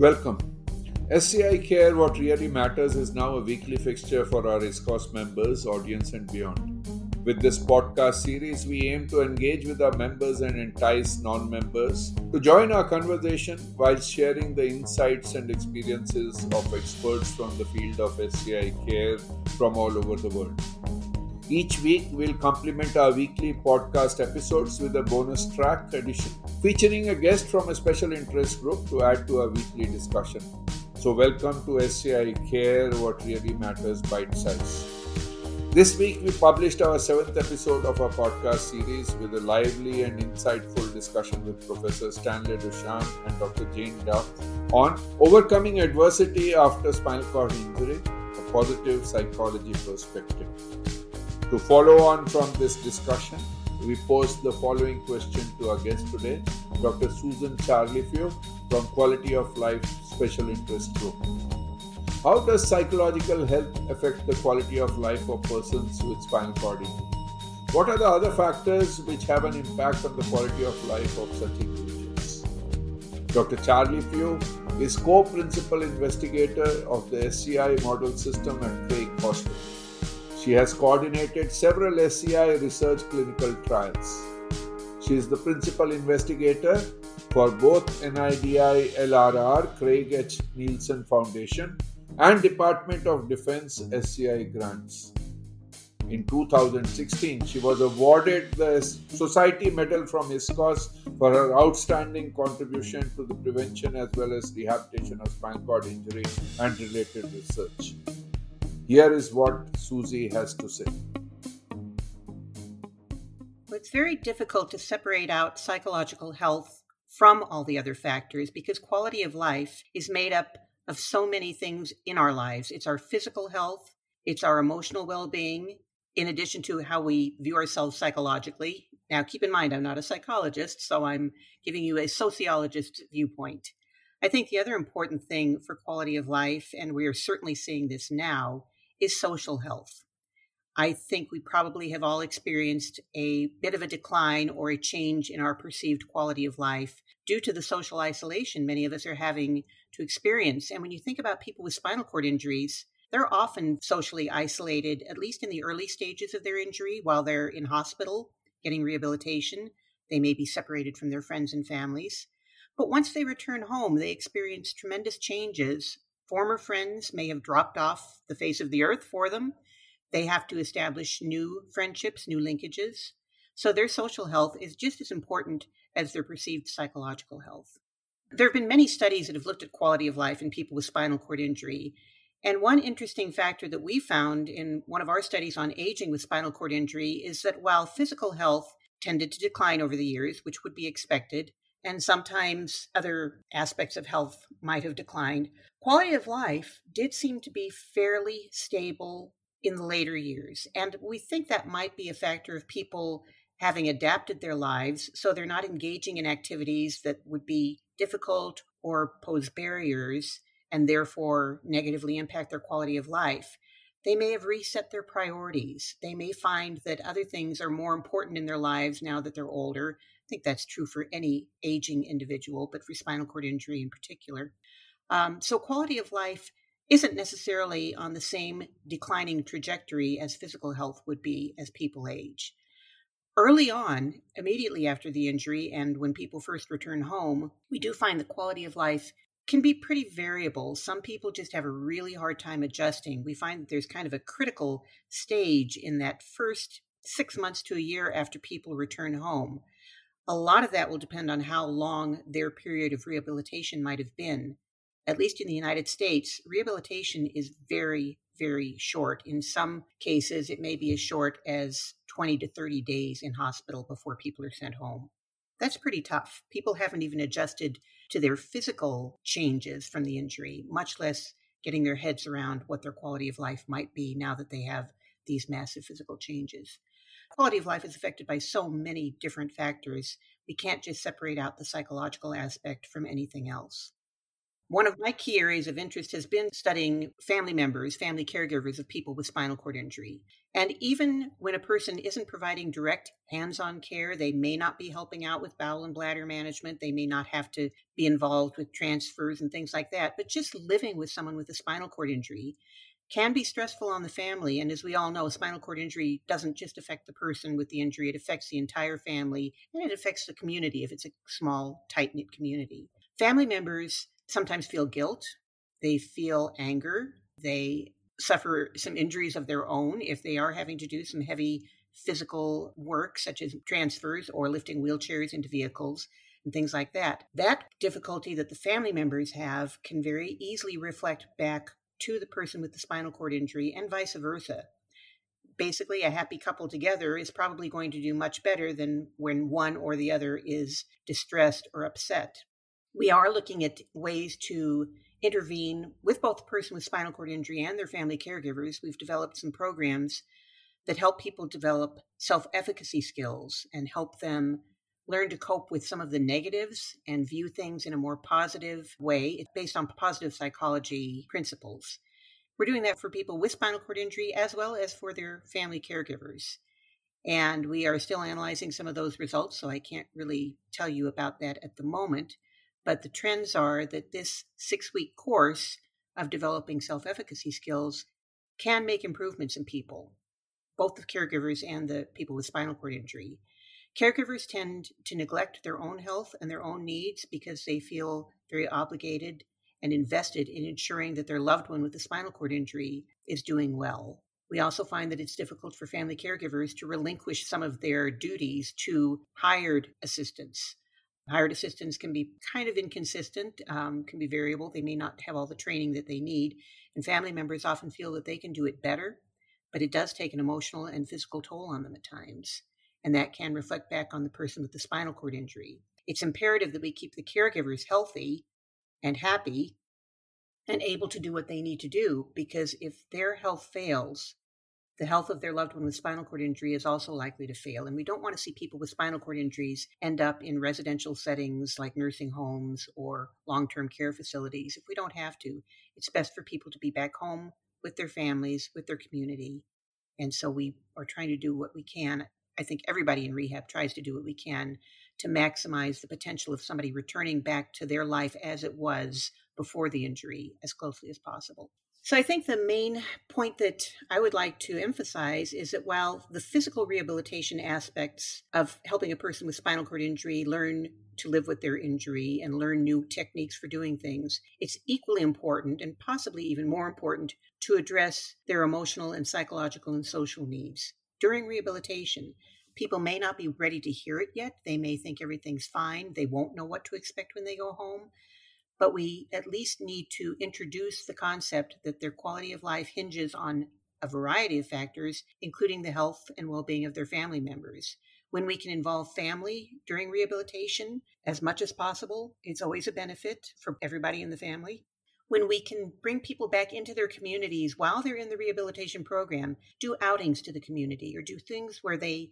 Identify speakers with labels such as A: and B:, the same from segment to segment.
A: Welcome. SCI Care What Really Matters is now a weekly fixture for our ISCOS members, audience, and beyond. With this podcast series, we aim to engage with our members and entice non members to join our conversation while sharing the insights and experiences of experts from the field of SCI care from all over the world. Each week, we'll complement our weekly podcast episodes with a bonus track edition featuring a guest from a special interest group to add to our weekly discussion. So, welcome to SCI Care What Really Matters Bite Size. This week, we published our seventh episode of our podcast series with a lively and insightful discussion with Professor Stanley Ducharme and Dr. Jane Duff on overcoming adversity after spinal cord injury, a positive psychology perspective. To follow on from this discussion, we pose the following question to our guest today, Dr. Susan Charlifue from Quality of Life Special Interest Group. How does psychological health affect the quality of life of persons with spinal cord injury? What are the other factors which have an impact on the quality of life of such individuals? Dr. Charlie Charlifue is co-principal investigator of the SCI model system at Craig Hospital. She has coordinated several SCI research clinical trials. She is the principal investigator for both NIDILRR Craig H. Nielsen Foundation and Department of Defense SCI grants. In 2016, she was awarded the Society Medal from ISCOS for her outstanding contribution to the prevention as well as rehabilitation of spinal cord injury and related research. Here is what Susie has to say.
B: It's very difficult to separate out psychological health from all the other factors because quality of life is made up of so many things in our lives. It's our physical health, it's our emotional well being, in addition to how we view ourselves psychologically. Now, keep in mind, I'm not a psychologist, so I'm giving you a sociologist viewpoint. I think the other important thing for quality of life, and we are certainly seeing this now, is social health. I think we probably have all experienced a bit of a decline or a change in our perceived quality of life due to the social isolation many of us are having to experience. And when you think about people with spinal cord injuries, they're often socially isolated, at least in the early stages of their injury while they're in hospital getting rehabilitation. They may be separated from their friends and families. But once they return home, they experience tremendous changes. Former friends may have dropped off the face of the earth for them. They have to establish new friendships, new linkages. So their social health is just as important as their perceived psychological health. There have been many studies that have looked at quality of life in people with spinal cord injury. And one interesting factor that we found in one of our studies on aging with spinal cord injury is that while physical health tended to decline over the years, which would be expected, and sometimes other aspects of health might have declined, quality of life did seem to be fairly stable in the later years. And we think that might be a factor of people having adapted their lives so they're not engaging in activities that would be difficult or pose barriers and therefore negatively impact their quality of life. They may have reset their priorities. They may find that other things are more important in their lives now that they're older. I think that's true for any aging individual, but for spinal cord injury in particular. Um, so, quality of life isn't necessarily on the same declining trajectory as physical health would be as people age. Early on, immediately after the injury, and when people first return home, we do find the quality of life can be pretty variable. Some people just have a really hard time adjusting. We find that there's kind of a critical stage in that first six months to a year after people return home. A lot of that will depend on how long their period of rehabilitation might have been. At least in the United States, rehabilitation is very, very short. In some cases, it may be as short as 20 to 30 days in hospital before people are sent home. That's pretty tough. People haven't even adjusted to their physical changes from the injury, much less getting their heads around what their quality of life might be now that they have these massive physical changes. Quality of life is affected by so many different factors. We can't just separate out the psychological aspect from anything else. One of my key areas of interest has been studying family members, family caregivers of people with spinal cord injury. And even when a person isn't providing direct hands on care, they may not be helping out with bowel and bladder management. They may not have to be involved with transfers and things like that. But just living with someone with a spinal cord injury can be stressful on the family. And as we all know, a spinal cord injury doesn't just affect the person with the injury, it affects the entire family and it affects the community if it's a small, tight knit community. Family members sometimes feel guilt, they feel anger, they suffer some injuries of their own if they are having to do some heavy physical work, such as transfers or lifting wheelchairs into vehicles and things like that. That difficulty that the family members have can very easily reflect back to the person with the spinal cord injury and vice versa. Basically, a happy couple together is probably going to do much better than when one or the other is distressed or upset we are looking at ways to intervene with both the person with spinal cord injury and their family caregivers. We've developed some programs that help people develop self efficacy skills and help them learn to cope with some of the negatives and view things in a more positive way. Based on positive psychology principles. We're doing that for people with spinal cord injury as well as for their family caregivers. And we are still analyzing some of those results, so I can't really tell you about that at the moment. But the trends are that this six week course of developing self efficacy skills can make improvements in people, both the caregivers and the people with spinal cord injury. Caregivers tend to neglect their own health and their own needs because they feel very obligated and invested in ensuring that their loved one with a spinal cord injury is doing well. We also find that it's difficult for family caregivers to relinquish some of their duties to hired assistants Hired assistants can be kind of inconsistent, um, can be variable. They may not have all the training that they need. And family members often feel that they can do it better, but it does take an emotional and physical toll on them at times. And that can reflect back on the person with the spinal cord injury. It's imperative that we keep the caregivers healthy and happy and able to do what they need to do because if their health fails, the health of their loved one with spinal cord injury is also likely to fail. And we don't want to see people with spinal cord injuries end up in residential settings like nursing homes or long term care facilities if we don't have to. It's best for people to be back home with their families, with their community. And so we are trying to do what we can. I think everybody in rehab tries to do what we can to maximize the potential of somebody returning back to their life as it was before the injury as closely as possible. So I think the main point that I would like to emphasize is that while the physical rehabilitation aspects of helping a person with spinal cord injury learn to live with their injury and learn new techniques for doing things, it's equally important and possibly even more important to address their emotional and psychological and social needs. During rehabilitation, people may not be ready to hear it yet. They may think everything's fine. They won't know what to expect when they go home but we at least need to introduce the concept that their quality of life hinges on a variety of factors, including the health and well being of their family members. When we can involve family during rehabilitation as much as possible, it's always a benefit for everybody in the family. When we can bring people back into their communities while they're in the rehabilitation program, do outings to the community or do things where they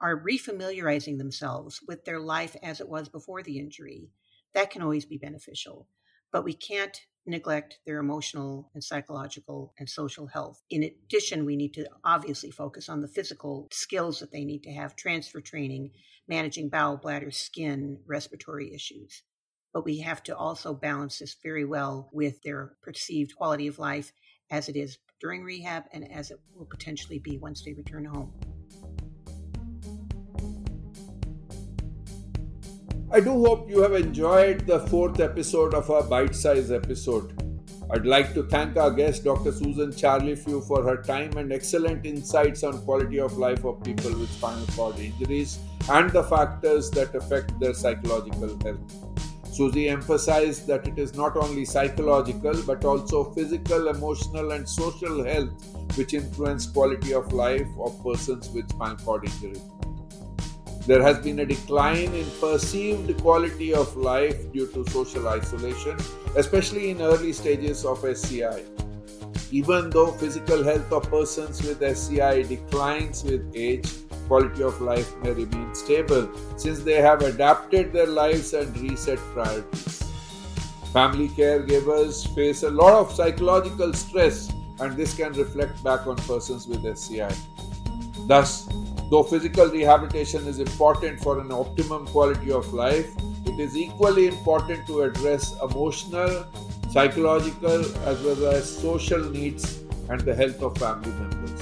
B: are refamiliarizing themselves with their life as it was before the injury that can always be beneficial. But we can't neglect their emotional and psychological and social health. In addition, we need to obviously focus on the physical skills that they need to have transfer training, managing bowel, bladder, skin, respiratory issues. But we have to also balance this very well with their perceived quality of life as it is during rehab and as it will potentially be once they return home.
A: I do hope you have enjoyed the fourth episode of our bite size episode. I'd like to thank our guest, Dr. Susan Charlifue, for her time and excellent insights on quality of life of people with spinal cord injuries and the factors that affect their psychological health. Susie emphasized that it is not only psychological but also physical, emotional, and social health which influence quality of life of persons with spinal cord injury. There has been a decline in perceived quality of life due to social isolation, especially in early stages of SCI. Even though physical health of persons with SCI declines with age, quality of life may remain stable since they have adapted their lives and reset priorities. Family caregivers face a lot of psychological stress, and this can reflect back on persons with SCI. Thus, though physical rehabilitation is important for an optimum quality of life, it is equally important to address emotional, psychological, as well as social needs and the health of family members.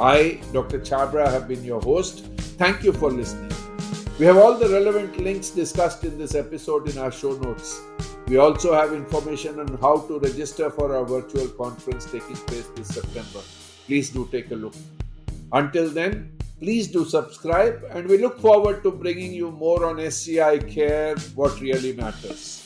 A: I, Dr. Chhabra, have been your host. Thank you for listening. We have all the relevant links discussed in this episode in our show notes. We also have information on how to register for our virtual conference taking place this September. Please do take a look. Until then, please do subscribe and we look forward to bringing you more on SCI care, what really matters.